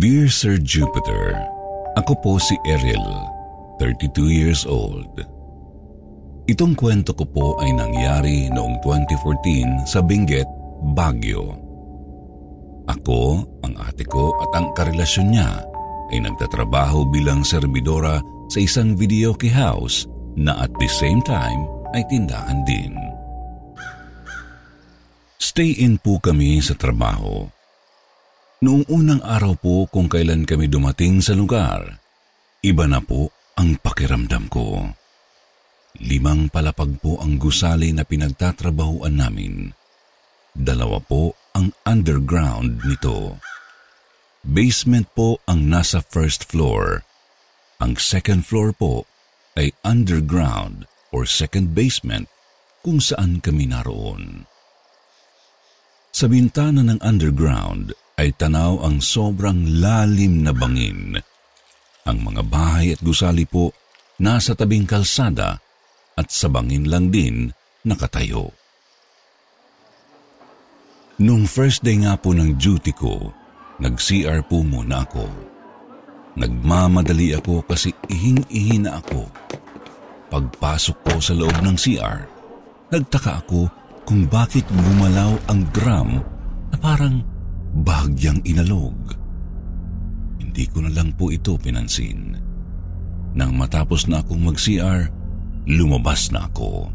Dear Sir Jupiter, ako po si Ariel, 32 years old. Itong kwento ko po ay nangyari noong 2014 sa Benguet, Baguio. Ako, ang ate ko at ang karelasyon niya ay nagtatrabaho bilang serbidora sa isang videoke house na at the same time ay tindahan din. Stay in po kami sa trabaho Noong unang araw po kung kailan kami dumating sa lugar, iba na po ang pakiramdam ko. Limang palapag po ang gusali na pinagtatrabahuan namin. Dalawa po ang underground nito. Basement po ang nasa first floor. Ang second floor po ay underground or second basement kung saan kami naroon. Sa bintana ng underground ay tanaw ang sobrang lalim na bangin. Ang mga bahay at gusali po nasa tabing kalsada at sa bangin lang din nakatayo. Nung first day nga po ng duty ko, nag-CR po muna ako. Nagmamadali ako kasi ihing-ihi na ako. Pagpasok ko sa loob ng CR, nagtaka ako kung bakit gumalaw ang drum na parang bahagyang inalog. Hindi ko na lang po ito pinansin. Nang matapos na akong mag-CR, lumabas na ako.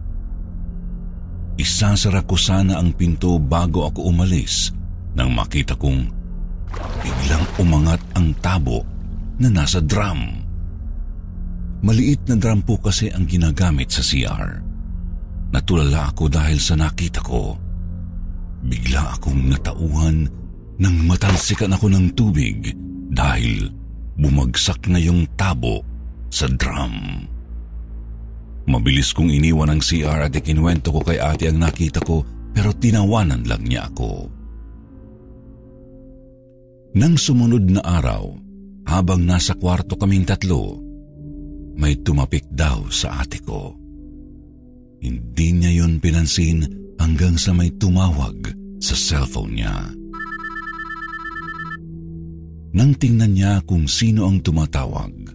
Isasara ko sana ang pinto bago ako umalis nang makita kong biglang umangat ang tabo na nasa drum. Maliit na drum po kasi ang ginagamit sa CR. Natulala ako dahil sa nakita ko. Bigla akong natauhan nang matalsikan ako ng tubig dahil bumagsak na yung tabo sa drum. Mabilis kong iniwan ang CR at ikinwento ko kay ate ang nakita ko pero tinawanan lang niya ako. Nang sumunod na araw, habang nasa kwarto kaming tatlo, may tumapik daw sa ate ko. Hindi niya yon pinansin hanggang sa may tumawag sa cellphone niya. Nang tingnan niya kung sino ang tumatawag,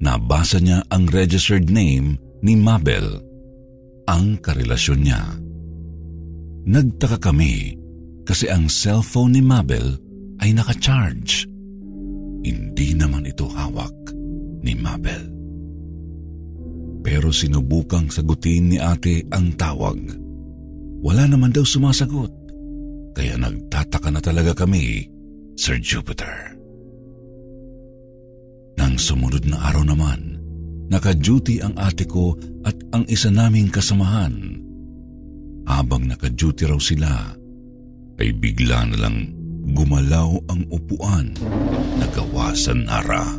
nabasa niya ang registered name ni Mabel, ang karelasyon niya. Nagtaka kami kasi ang cellphone ni Mabel ay naka-charge. Hindi naman ito hawak ni Mabel. Pero sinubukang sagutin ni ate ang tawag. Wala naman daw sumasagot. Kaya nagtataka na talaga kami Sir Jupiter. Nang sumunod na araw naman, naka-duty ang ate ko at ang isa naming kasamahan. Habang naka-duty raw sila, ay bigla na lang gumalaw ang upuan na gawa sa nara.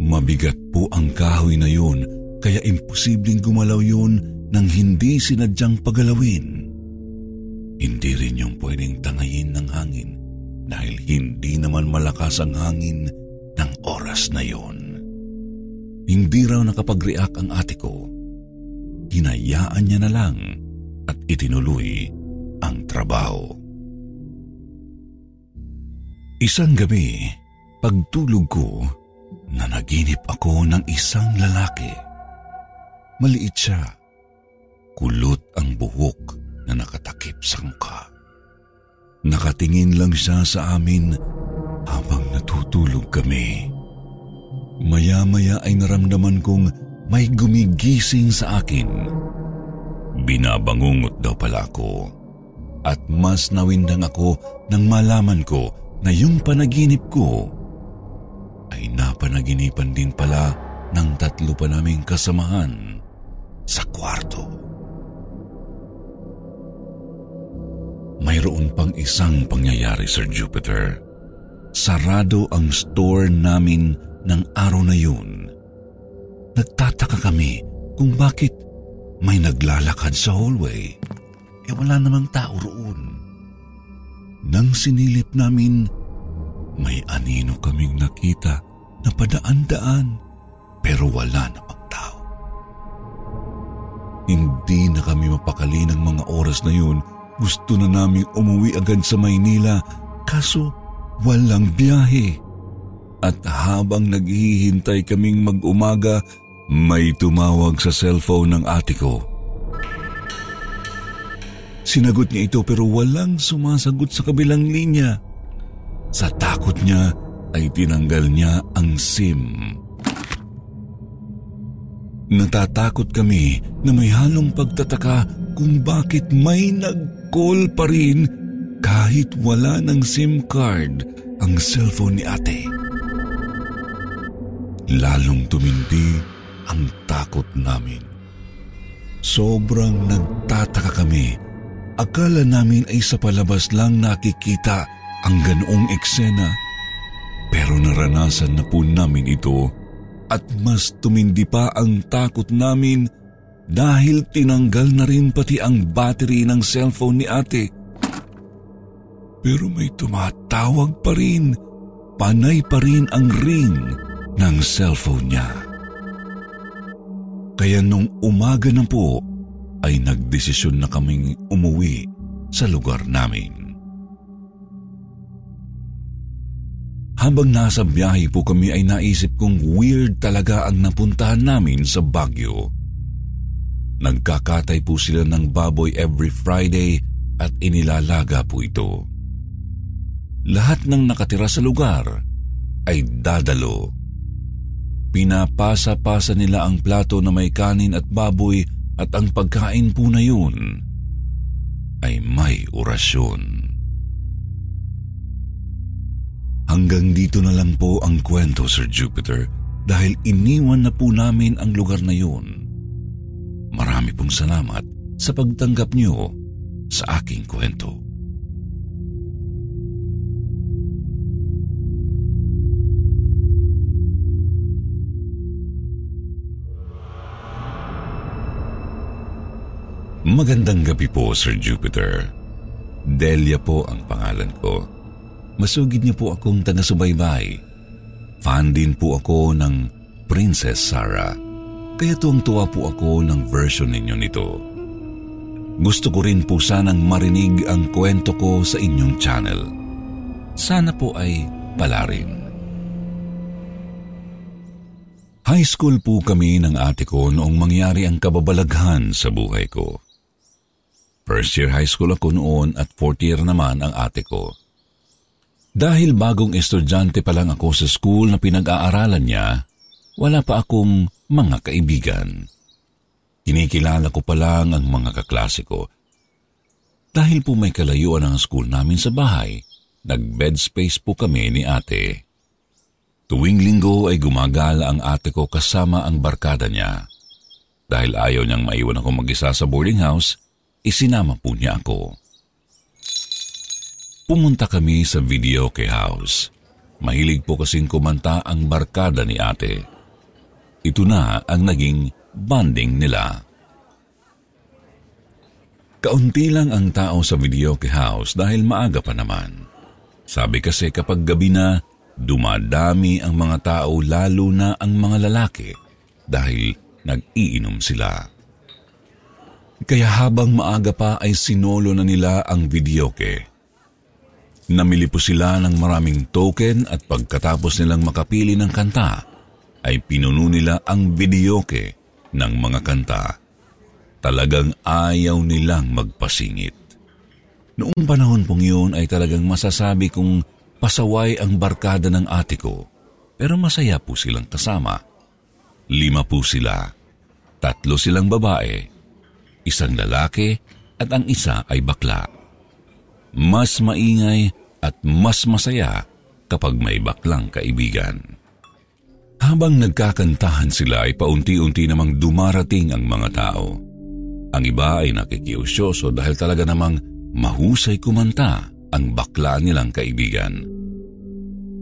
Mabigat po ang kahoy na yun kaya imposibleng gumalaw yun nang hindi sinadyang pagalawin. Hindi rin yung pwedeng tangayin ng hangin dahil hindi naman malakas ang hangin ng oras na yon. Hindi raw nakapag-react ang ate ko. Hinayaan niya na lang at itinuloy ang trabaho. Isang gabi, pagtulog ko, nanaginip ako ng isang lalaki. Maliit siya. Kulot ang buhok na nakatakip sa mukha. Nakatingin lang siya sa amin habang natutulog kami. Maya-maya ay naramdaman kong may gumigising sa akin. Binabangungot daw pala ako at mas nawindang ako nang malaman ko na yung panaginip ko ay napanaginipan din pala ng tatlo pa naming kasamahan sa kwarto. Mayroon pang isang pangyayari, Sir Jupiter. Sarado ang store namin ng araw na yun. Nagtataka kami kung bakit may naglalakad sa hallway. Eh wala namang tao roon. Nang sinilip namin, may anino kaming nakita na padaan-daan pero wala na tao. Hindi na kami mapakali ng mga oras na yun. Gusto na naming umuwi agad sa Maynila kaso walang biyahe. At habang naghihintay kaming mag-umaga, may tumawag sa cellphone ng ate ko. Sinagot niya ito pero walang sumasagot sa kabilang linya. Sa takot niya ay tinanggal niya ang SIM. Natatakot kami na may halong pagtataka kung bakit may nag-call pa rin kahit wala ng SIM card ang cellphone ni ate. Lalong tumindi ang takot namin. Sobrang nagtataka kami. Akala namin ay sa palabas lang nakikita ang ganoong eksena. Pero naranasan na po namin ito at mas tumindi pa ang takot namin dahil tinanggal na rin pati ang battery ng cellphone ni ate. Pero may tumatawag pa rin. Panay pa rin ang ring ng cellphone niya. Kaya nung umaga na po ay nagdesisyon na kaming umuwi sa lugar namin. Habang nasa biyahe po kami ay naisip kong weird talaga ang napuntahan namin sa Baguio. Nagkakatay po sila ng baboy every Friday at inilalaga po ito. Lahat ng nakatira sa lugar ay dadalo. Pinapasa-pasa nila ang plato na may kanin at baboy at ang pagkain po na yun ay may orasyon. Hanggang dito na lang po ang kwento, Sir Jupiter, dahil iniwan na po namin ang lugar na yun. Marami pong salamat sa pagtanggap niyo sa aking kwento. Magandang gabi po, Sir Jupiter. Delia po ang pangalan ko. Masugid niyo po akong taga-subaybay. Fan din po ako ng Princess Sarah. Kaya tuwang-tuwa po ako ng version ninyo nito. Gusto ko rin po sanang marinig ang kwento ko sa inyong channel. Sana po ay pala rin. High school po kami ng ate ko noong mangyari ang kababalaghan sa buhay ko. First year high school ako noon at fourth year naman ang ate ko. Dahil bagong estudyante pa lang ako sa school na pinag-aaralan niya, wala pa akong mga kaibigan. Kinikilala ko pa lang ang mga kaklase ko. Dahil po may kalayuan ang school namin sa bahay, nag-bed space po kami ni ate. Tuwing linggo ay gumagala ang ate ko kasama ang barkada niya. Dahil ayaw niyang maiwan ako mag-isa sa boarding house, isinama po niya ako. Pumunta kami sa video kay house. Mahilig po kasing kumanta ang barkada ni ate. Ito na ang naging bonding nila. Kaunti lang ang tao sa video kay house dahil maaga pa naman. Sabi kasi kapag gabi na, dumadami ang mga tao lalo na ang mga lalaki dahil nag-iinom sila. Kaya habang maaga pa ay sinolo na nila ang videoke. Namili po sila ng maraming token at pagkatapos nilang makapili ng kanta, ay pinuno nila ang videoke ng mga kanta. Talagang ayaw nilang magpasingit. Noong panahon pong yun ay talagang masasabi kong pasaway ang barkada ng ate ko, pero masaya po silang kasama. Lima po sila. Tatlo silang babae, isang lalaki at ang isa ay bakla. Mas maingay at mas masaya kapag may baklang kaibigan. Habang nagkakantahan sila ay paunti-unti namang dumarating ang mga tao. Ang iba ay nakikiusyoso dahil talaga namang mahusay kumanta ang bakla nilang kaibigan.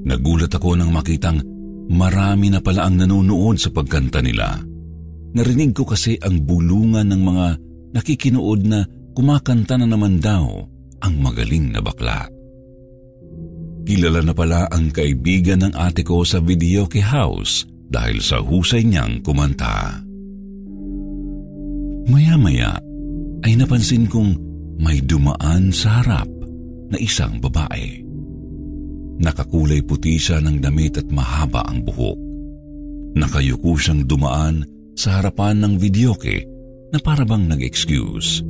Nagulat ako nang makitang marami na pala ang nanonood sa pagkanta nila. Narinig ko kasi ang bulungan ng mga nakikinood na kumakanta na naman daw ang magaling na bakla. Kilala na pala ang kaibigan ng ate ko sa videoke house dahil sa husay niyang kumanta. Maya-maya ay napansin kong may dumaan sa harap na isang babae. Nakakulay puti siya ng damit at mahaba ang buhok. Nakayuko siyang dumaan sa harapan ng videoke na parabang nag-excuse.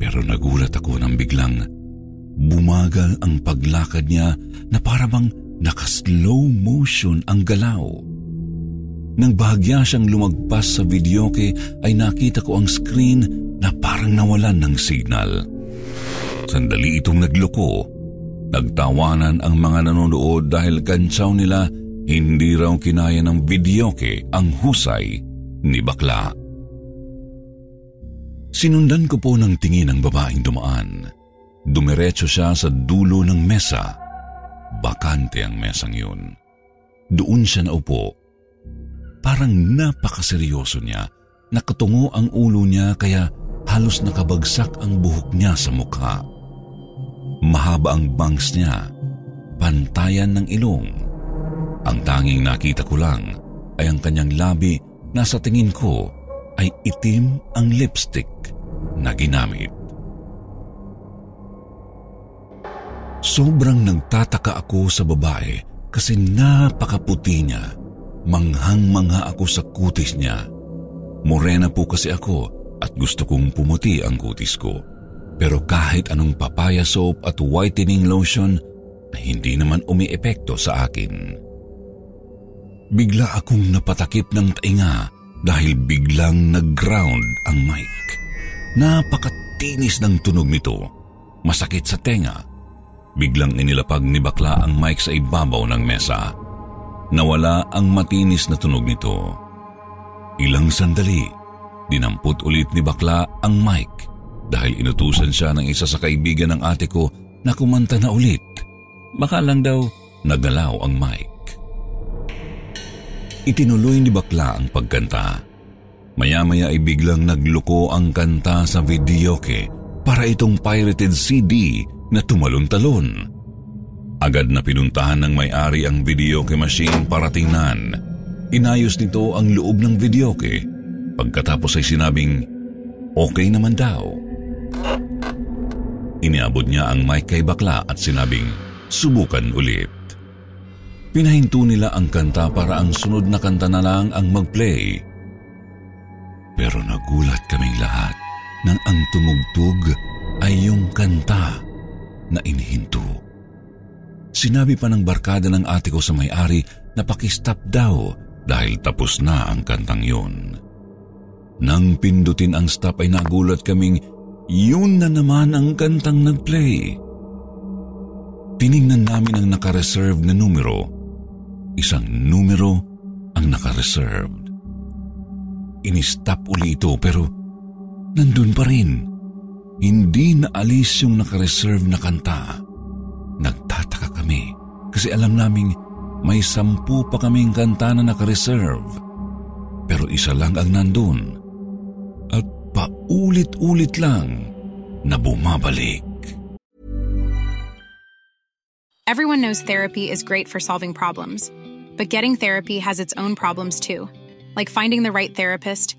Pero nagulat ako nang biglang Bumagal ang paglakad niya na parabang naka-slow motion ang galaw. Nang bahagya siyang lumagpas sa videoke ay nakita ko ang screen na parang nawalan ng signal. Sandali itong nagloko. Nagtawanan ang mga nanonood dahil kantsaw nila hindi raw kinaya ng videoke ang husay ni bakla. Sinundan ko po ng tingin ang babaeng dumaan. Dumiretso siya sa dulo ng mesa. Bakante ang mesang yun. Doon siya naupo. Parang napakaseryoso niya. Nakatungo ang ulo niya kaya halos nakabagsak ang buhok niya sa mukha. Mahaba ang bangs niya. Pantayan ng ilong. Ang tanging nakita ko lang ay ang kanyang labi na sa tingin ko ay itim ang lipstick na ginamit. Sobrang nagtataka ako sa babae kasi napakaputi niya. Manghang-mangha ako sa kutis niya. Morena po kasi ako at gusto kong pumuti ang kutis ko. Pero kahit anong papaya soap at whitening lotion hindi naman umiepekto sa akin. Bigla akong napatakip ng tainga dahil biglang nag-ground ang mic. Napakatinis ng tunog nito. Masakit sa tenga Biglang inilapag ni bakla ang mic sa ibabaw ng mesa. Nawala ang matinis na tunog nito. Ilang sandali, dinampot ulit ni bakla ang mic dahil inutusan siya ng isa sa kaibigan ng ate ko na kumanta na ulit. Baka lang daw nagalaw ang mic. Itinuloy ni bakla ang pagkanta. Maya-maya ay biglang nagluko ang kanta sa videoke para itong pirated CD na tumalon-talon. Agad na pinuntahan ng may-ari ang videoke machine para tingnan. Inayos nito ang loob ng videoke. Pagkatapos ay sinabing, okay naman daw. Iniabot niya ang mic kay bakla at sinabing, subukan ulit. Pinahinto nila ang kanta para ang sunod na kanta na lang ang mag-play. Pero nagulat kaming lahat nang ang tumugtog ay yung kanta na inihinto. Sinabi pa ng barkada ng ate ko sa may-ari na pakistop daw dahil tapos na ang kantang yun. Nang pindutin ang stop ay nagulat kaming yun na naman ang kantang nag-play. Tiningnan namin ang nakareserve na numero. Isang numero ang nakareserved. Inistop uli ito pero nandun pa rin. Hindi naalis yung nakareserve na kanta. Nagtataka kami kasi alam naming may sampu pa kaming kanta na nakareserve. Pero isa lang ang nandun. At paulit-ulit lang na bumabalik. Everyone knows therapy is great for solving problems. But getting therapy has its own problems too. Like finding the right therapist,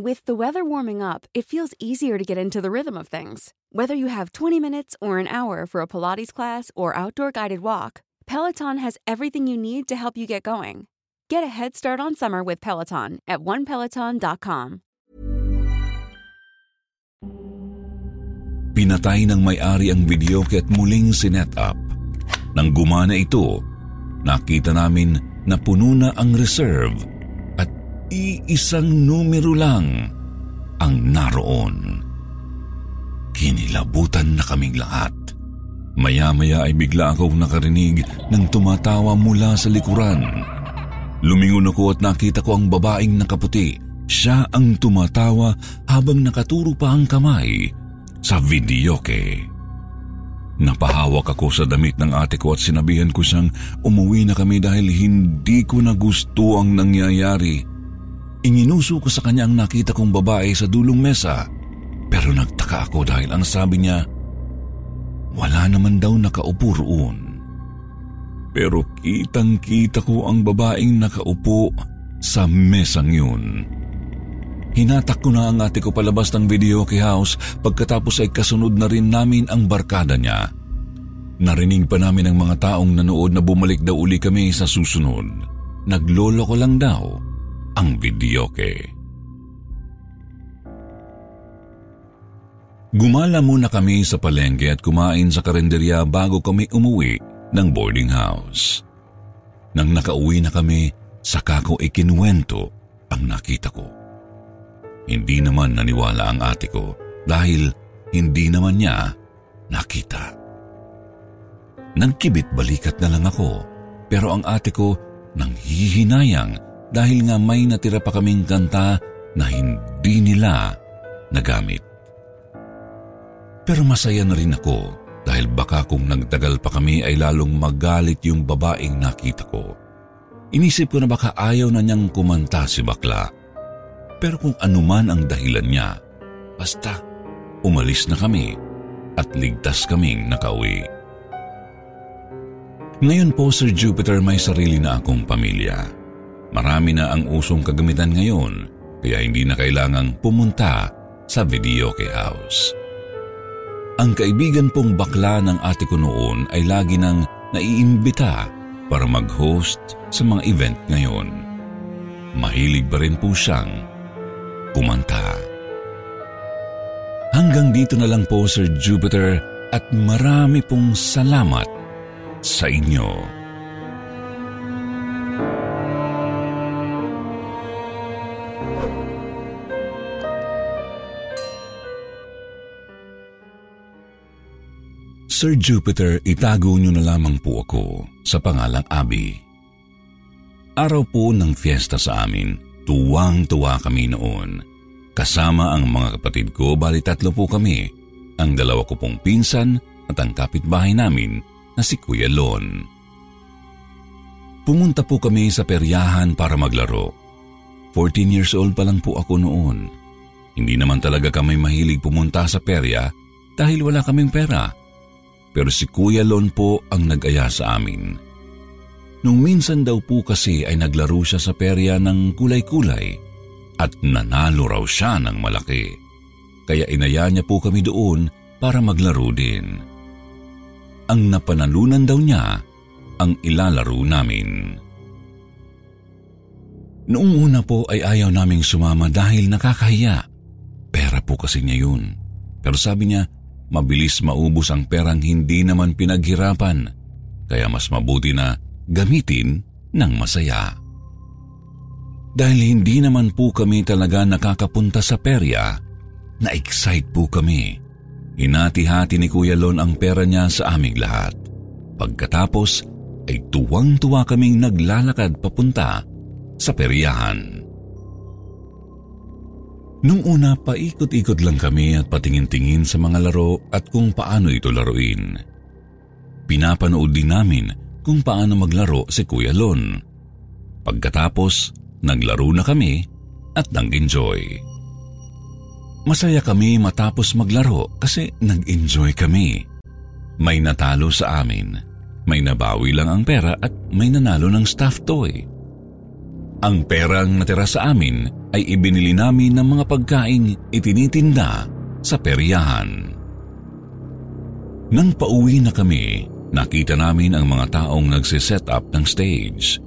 With the weather warming up, it feels easier to get into the rhythm of things. Whether you have 20 minutes or an hour for a Pilates class or outdoor guided walk, Peloton has everything you need to help you get going. Get a head start on summer with Peloton at onepeloton.com. Pinatay ng may-ari ang videoke at muling sinet up. Nang gumana ito, nakita namin na puno na ang reserve at iisang numero lang ang naroon. Kinilabutan na kaming lahat. Maya-maya ay bigla akong nakarinig ng tumatawa mula sa likuran. Lumingon ako at nakita ko ang babaeng nakaputi. Siya ang tumatawa habang nakaturo pa ang kamay sa videoke. Napahawak ako sa damit ng ate ko at sinabihan ko siyang umuwi na kami dahil hindi ko na gusto ang nangyayari. Inginuso ko sa kanya ang nakita kong babae sa dulong mesa. Pero nagtaka ako dahil ang sabi niya, wala naman daw nakaupo roon. Pero kitang-kita ko ang babaeng nakaupo sa mesang yun. Hinatak ko na ang ate ko palabas ng video kay house pagkatapos ay kasunod na rin namin ang barkada niya. Narinig pa namin ang mga taong nanood na bumalik daw uli kami sa susunod. Naglolo ko lang daw ang videoke. Gumala muna kami sa palengke at kumain sa karinderya bago kami umuwi ng boarding house. Nang nakauwi na kami, saka ko ikinuwento ang nakita ko. Hindi naman naniwala ang ate ko dahil hindi naman niya nakita. Nagkibit balikat na lang ako pero ang ate ko nang hihinayang dahil nga may natira pa kaming kanta na hindi nila nagamit. Pero masaya na rin ako dahil baka kung nagtagal pa kami ay lalong magalit yung babaeng nakita ko. Inisip ko na baka ayaw na niyang kumanta si bakla. Pero kung anuman ang dahilan niya, basta umalis na kami at ligtas kaming nakauwi. Ngayon po, Sir Jupiter, may sarili na akong pamilya. Marami na ang usong kagamitan ngayon, kaya hindi na kailangang pumunta sa videoke house. Ang kaibigan pong bakla ng ate ko noon ay lagi nang naiimbita para mag-host sa mga event ngayon. Mahilig pa rin po siyang kumanta. Hanggang dito na lang po Sir Jupiter at marami pong salamat sa inyo. Sir Jupiter, itago niyo na lamang po ako sa pangalang Abby. Araw po ng fiesta sa amin, tuwang-tuwa kami noon. Kasama ang mga kapatid ko, bali tatlo po kami, ang dalawa ko pong pinsan at ang kapitbahay namin na si Kuya Lon. Pumunta po kami sa peryahan para maglaro. 14 years old pa lang po ako noon. Hindi naman talaga kami mahilig pumunta sa perya dahil wala kaming pera pero si Kuya Lon po ang nag-aya sa amin. Nung minsan daw po kasi ay naglaro siya sa perya ng kulay-kulay at nanalo raw siya ng malaki. Kaya inaya niya po kami doon para maglaro din. Ang napanalunan daw niya ang ilalaro namin. Noong una po ay ayaw naming sumama dahil nakakahiya. Pera po kasi niya yun. Pero sabi niya, mabilis maubos ang perang hindi naman pinaghirapan, kaya mas mabuti na gamitin ng masaya. Dahil hindi naman po kami talaga nakakapunta sa perya, na-excite po kami. Hinati-hati ni Kuya Lon ang pera niya sa aming lahat. Pagkatapos ay tuwang-tuwa kaming naglalakad papunta sa peryahan. Nung una, paikot-ikot lang kami at patingin-tingin sa mga laro at kung paano ito laruin. Pinapanood din namin kung paano maglaro si Kuya Lon. Pagkatapos, naglaro na kami at nag-enjoy. Masaya kami matapos maglaro kasi nag-enjoy kami. May natalo sa amin. May nabawi lang ang pera at may nanalo ng stuffed toy. Ang perang natira sa amin ay ibinili namin ng mga pagkaing itinitinda sa peryahan. Nang pauwi na kami, nakita namin ang mga taong nagsiset up ng stage.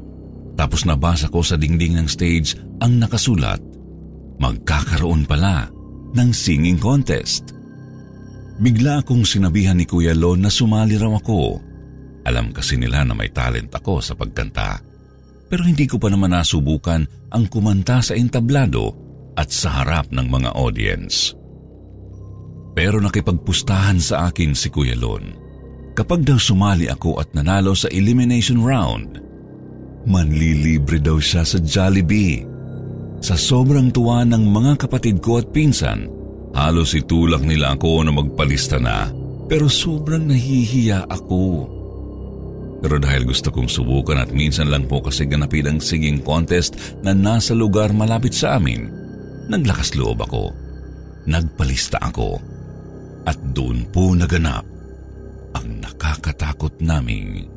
Tapos nabasa ko sa dingding ng stage ang nakasulat, magkakaroon pala ng singing contest. Bigla akong sinabihan ni Kuya Lon na sumali raw ako. Alam kasi nila na may talent ako sa pagkanta. Pero hindi ko pa naman nasubukan ang kumanta sa entablado at sa harap ng mga audience. Pero nakipagpustahan sa akin si Kuya Lon. Kapag daw sumali ako at nanalo sa elimination round, manlilibre daw siya sa Jollibee. Sa sobrang tuwa ng mga kapatid ko at pinsan, halos itulak nila ako na magpalista na pero sobrang nahihiya ako. Pero dahil gusto kong subukan at minsan lang po kasi ganapin ang singing contest na nasa lugar malapit sa amin, naglakas loob ako. Nagpalista ako. At doon po naganap ang nakakatakot naming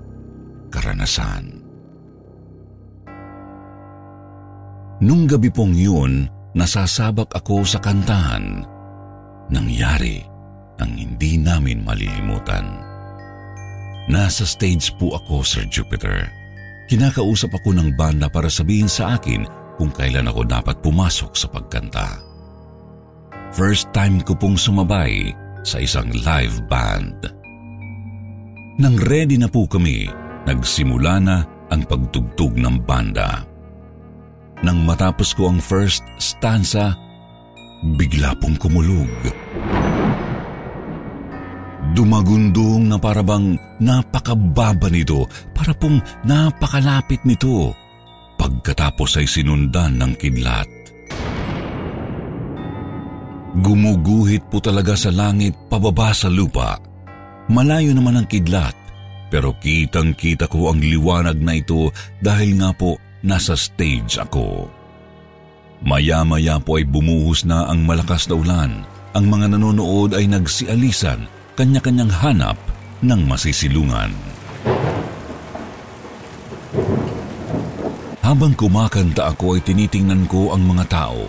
karanasan. Nung gabi pong yun, nasasabak ako sa kantahan. Nangyari ang hindi namin malilimutan. Nasa stage po ako, Sir Jupiter. Kinakausap ako ng banda para sabihin sa akin kung kailan ako dapat pumasok sa pagkanta. First time ko pong sumabay sa isang live band. Nang ready na po kami, nagsimula na ang pagtugtog ng banda. Nang matapos ko ang first stanza, bigla pong kumulog. Dumagundong na parabang napakababa nito, para pong napakalapit nito. Pagkatapos ay sinundan ng kidlat. Gumuguhit po talaga sa langit pababa sa lupa. Malayo naman ang kidlat, pero kitang kita ko ang liwanag na ito dahil nga po nasa stage ako. Maya-maya po ay bumuhos na ang malakas na ulan. Ang mga nanonood ay nagsialisan, kanya-kanyang hanap ng masisilungan. Habang kumakanta ako ay tinitingnan ko ang mga tao.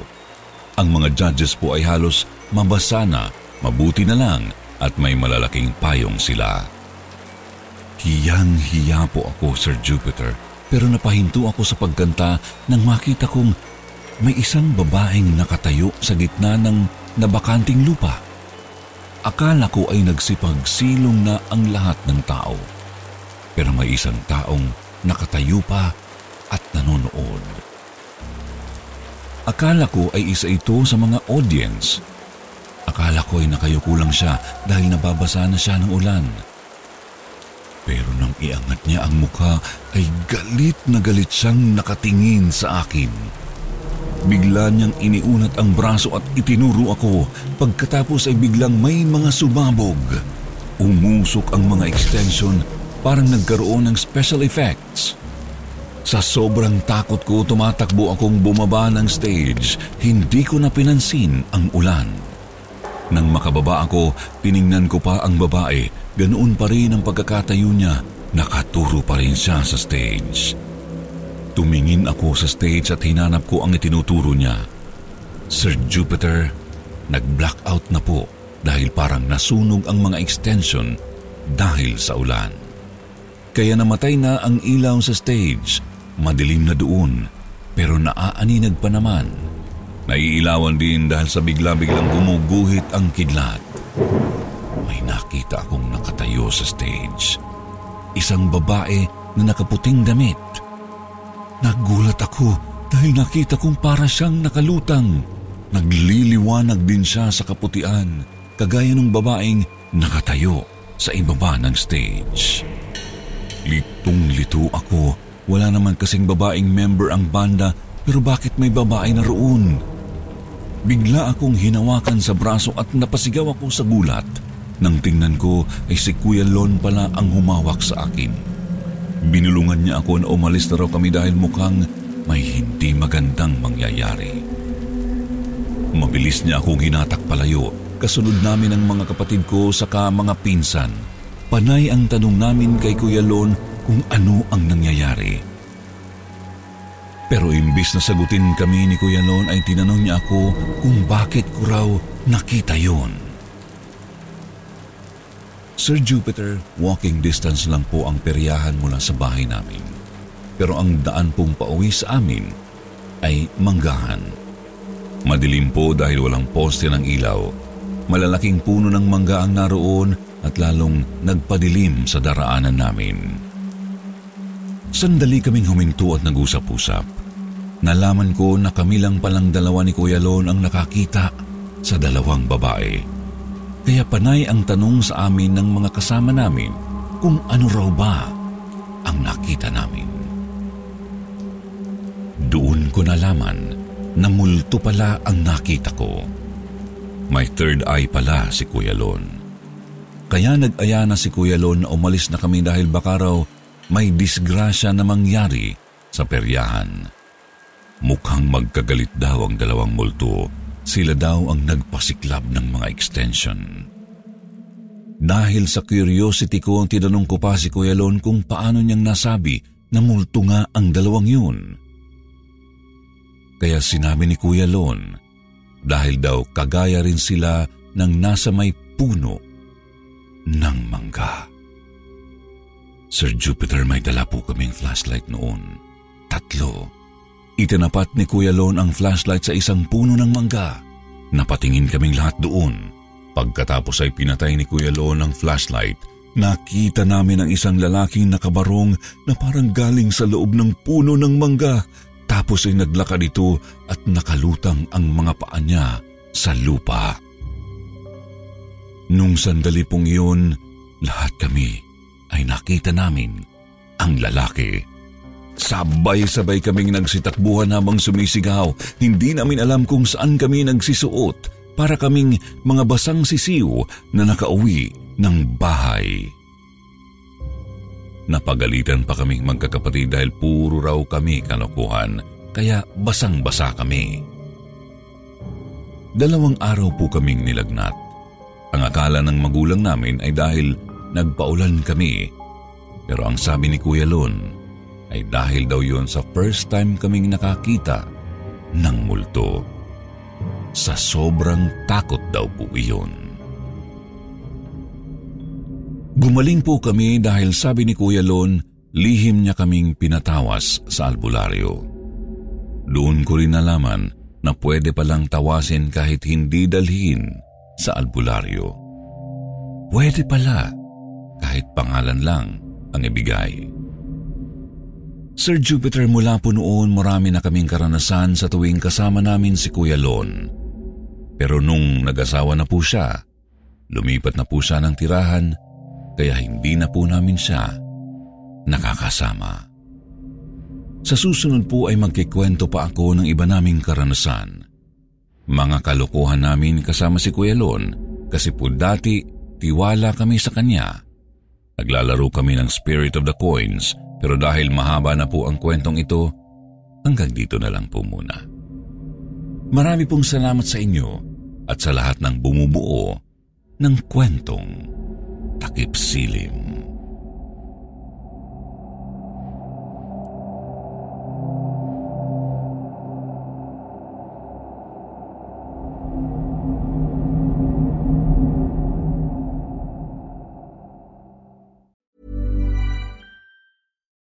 Ang mga judges po ay halos mabasa na, mabuti na lang at may malalaking payong sila. Hiyang-hiya po ako, Sir Jupiter, pero napahinto ako sa pagkanta nang makita kong may isang babaeng nakatayo sa gitna ng nabakanting lupa. Akala ko ay nagsipagsilong na ang lahat ng tao. Pero may isang taong nakatayo pa at nanonood. Akala ko ay isa ito sa mga audience. Akala ko ay nakayuko lang siya dahil nababasa na siya ng ulan. Pero nang iangat niya ang mukha ay galit na galit siyang nakatingin sa akin. Bigla niyang iniunat ang braso at itinuro ako. Pagkatapos ay biglang may mga sumabog. Umusok ang mga extension parang nagkaroon ng special effects. Sa sobrang takot ko, tumatakbo akong bumaba ng stage. Hindi ko na pinansin ang ulan. Nang makababa ako, tiningnan ko pa ang babae Ganoon pa rin ang pagkakatayo niya, nakaturo pa rin siya sa stage. Tumingin ako sa stage at hinanap ko ang itinuturo niya. Sir Jupiter, nag-blackout na po dahil parang nasunog ang mga extension dahil sa ulan. Kaya namatay na ang ilaw sa stage, madilim na doon, pero naaaninag pa naman. Naiilawan din dahil sa bigla-biglang gumuguhit ang kidlat may nakita akong nakatayo sa stage. Isang babae na nakaputing damit. Nagulat ako dahil nakita kong para siyang nakalutang. Nagliliwanag din siya sa kaputian, kagaya ng babaeng nakatayo sa ibaba ng stage. Litong-lito ako. Wala naman kasing babaeng member ang banda pero bakit may babae na roon? Bigla akong hinawakan sa braso at napasigaw ako sa gulat. Nang tingnan ko ay si Kuya Lon pala ang humawak sa akin. Binulungan niya ako na umalis na raw kami dahil mukhang may hindi magandang mangyayari. Mabilis niya akong hinatak palayo, kasunod namin ang mga kapatid ko saka mga pinsan. Panay ang tanong namin kay Kuya Lon kung ano ang nangyayari. Pero imbis na sagutin kami ni Kuya Lon ay tinanong niya ako kung bakit ko raw nakita yon. Sir Jupiter, walking distance lang po ang peryahan mula sa bahay namin. pero ang daan pong pauwi sa amin ay manggahan. Madilim po dahil walang poste ng ilaw. Malalaking puno ng mangga ang naroon at lalong nagpadilim sa daraanan namin. Sandali kaming huminto at nag-usap-usap. Nalaman ko na kami lang palang dalawa ni Kuya Lon ang nakakita sa dalawang babae. Kaya panay ang tanong sa amin ng mga kasama namin kung ano raw ba ang nakita namin. Doon ko nalaman na multo pala ang nakita ko. May third eye pala si Kuya Lon. Kaya nag-aya na si Kuya Lon na umalis na kami dahil baka raw may disgrasya na mangyari sa peryahan. Mukhang magkagalit daw ang dalawang multo. Sila daw ang nagpasiklab ng mga extension. Dahil sa curiosity ko, tinanong ko pa si Kuya Lon kung paano niyang nasabi na multo nga ang dalawang yun. Kaya sinabi ni Kuya Lon, dahil daw kagaya rin sila ng nasa may puno ng mangga. Sir Jupiter, may dala po kaming flashlight noon. Tatlo. Itinapat ni Kuya Lon ang flashlight sa isang puno ng mangga. Napatingin kaming lahat doon. Pagkatapos ay pinatay ni Kuya Lon ang flashlight, nakita namin ang isang lalaking nakabarong na parang galing sa loob ng puno ng mangga tapos ay naglakad ito at nakalutang ang mga paa niya sa lupa. Nung sandali pong iyon, lahat kami ay nakita namin ang lalaki. Sabay-sabay kaming nagsitakbuhan habang sumisigaw. Hindi namin alam kung saan kami nagsisuot para kaming mga basang sisiw na nakauwi ng bahay. Napagalitan pa kaming magkakapatid dahil puro raw kami kalokohan, kaya basang-basa kami. Dalawang araw po kaming nilagnat. Ang akala ng magulang namin ay dahil nagpaulan kami. Pero ang sabi ni Kuya Lon ay dahil daw yon sa first time kaming nakakita ng multo. Sa sobrang takot daw po iyon. Gumaling po kami dahil sabi ni Kuya Lon, lihim niya kaming pinatawas sa albularyo. Doon ko rin nalaman na pwede palang tawasin kahit hindi dalhin sa albularyo. Pwede pala kahit pangalan lang ang ibigay. Sir Jupiter, mula po noon marami na kaming karanasan sa tuwing kasama namin si Kuya Lon. Pero nung nag-asawa na po siya, lumipat na po siya ng tirahan kaya hindi na po namin siya nakakasama. Sa susunod po ay magkikwento pa ako ng iba naming karanasan. Mga kalokohan namin kasama si Kuya Lon kasi po dati tiwala kami sa kanya. Naglalaro kami ng Spirit of the Coins pero dahil mahaba na po ang kwentong ito, hanggang dito na lang po muna. Marami pong salamat sa inyo at sa lahat ng bumubuo ng kwentong takip silim.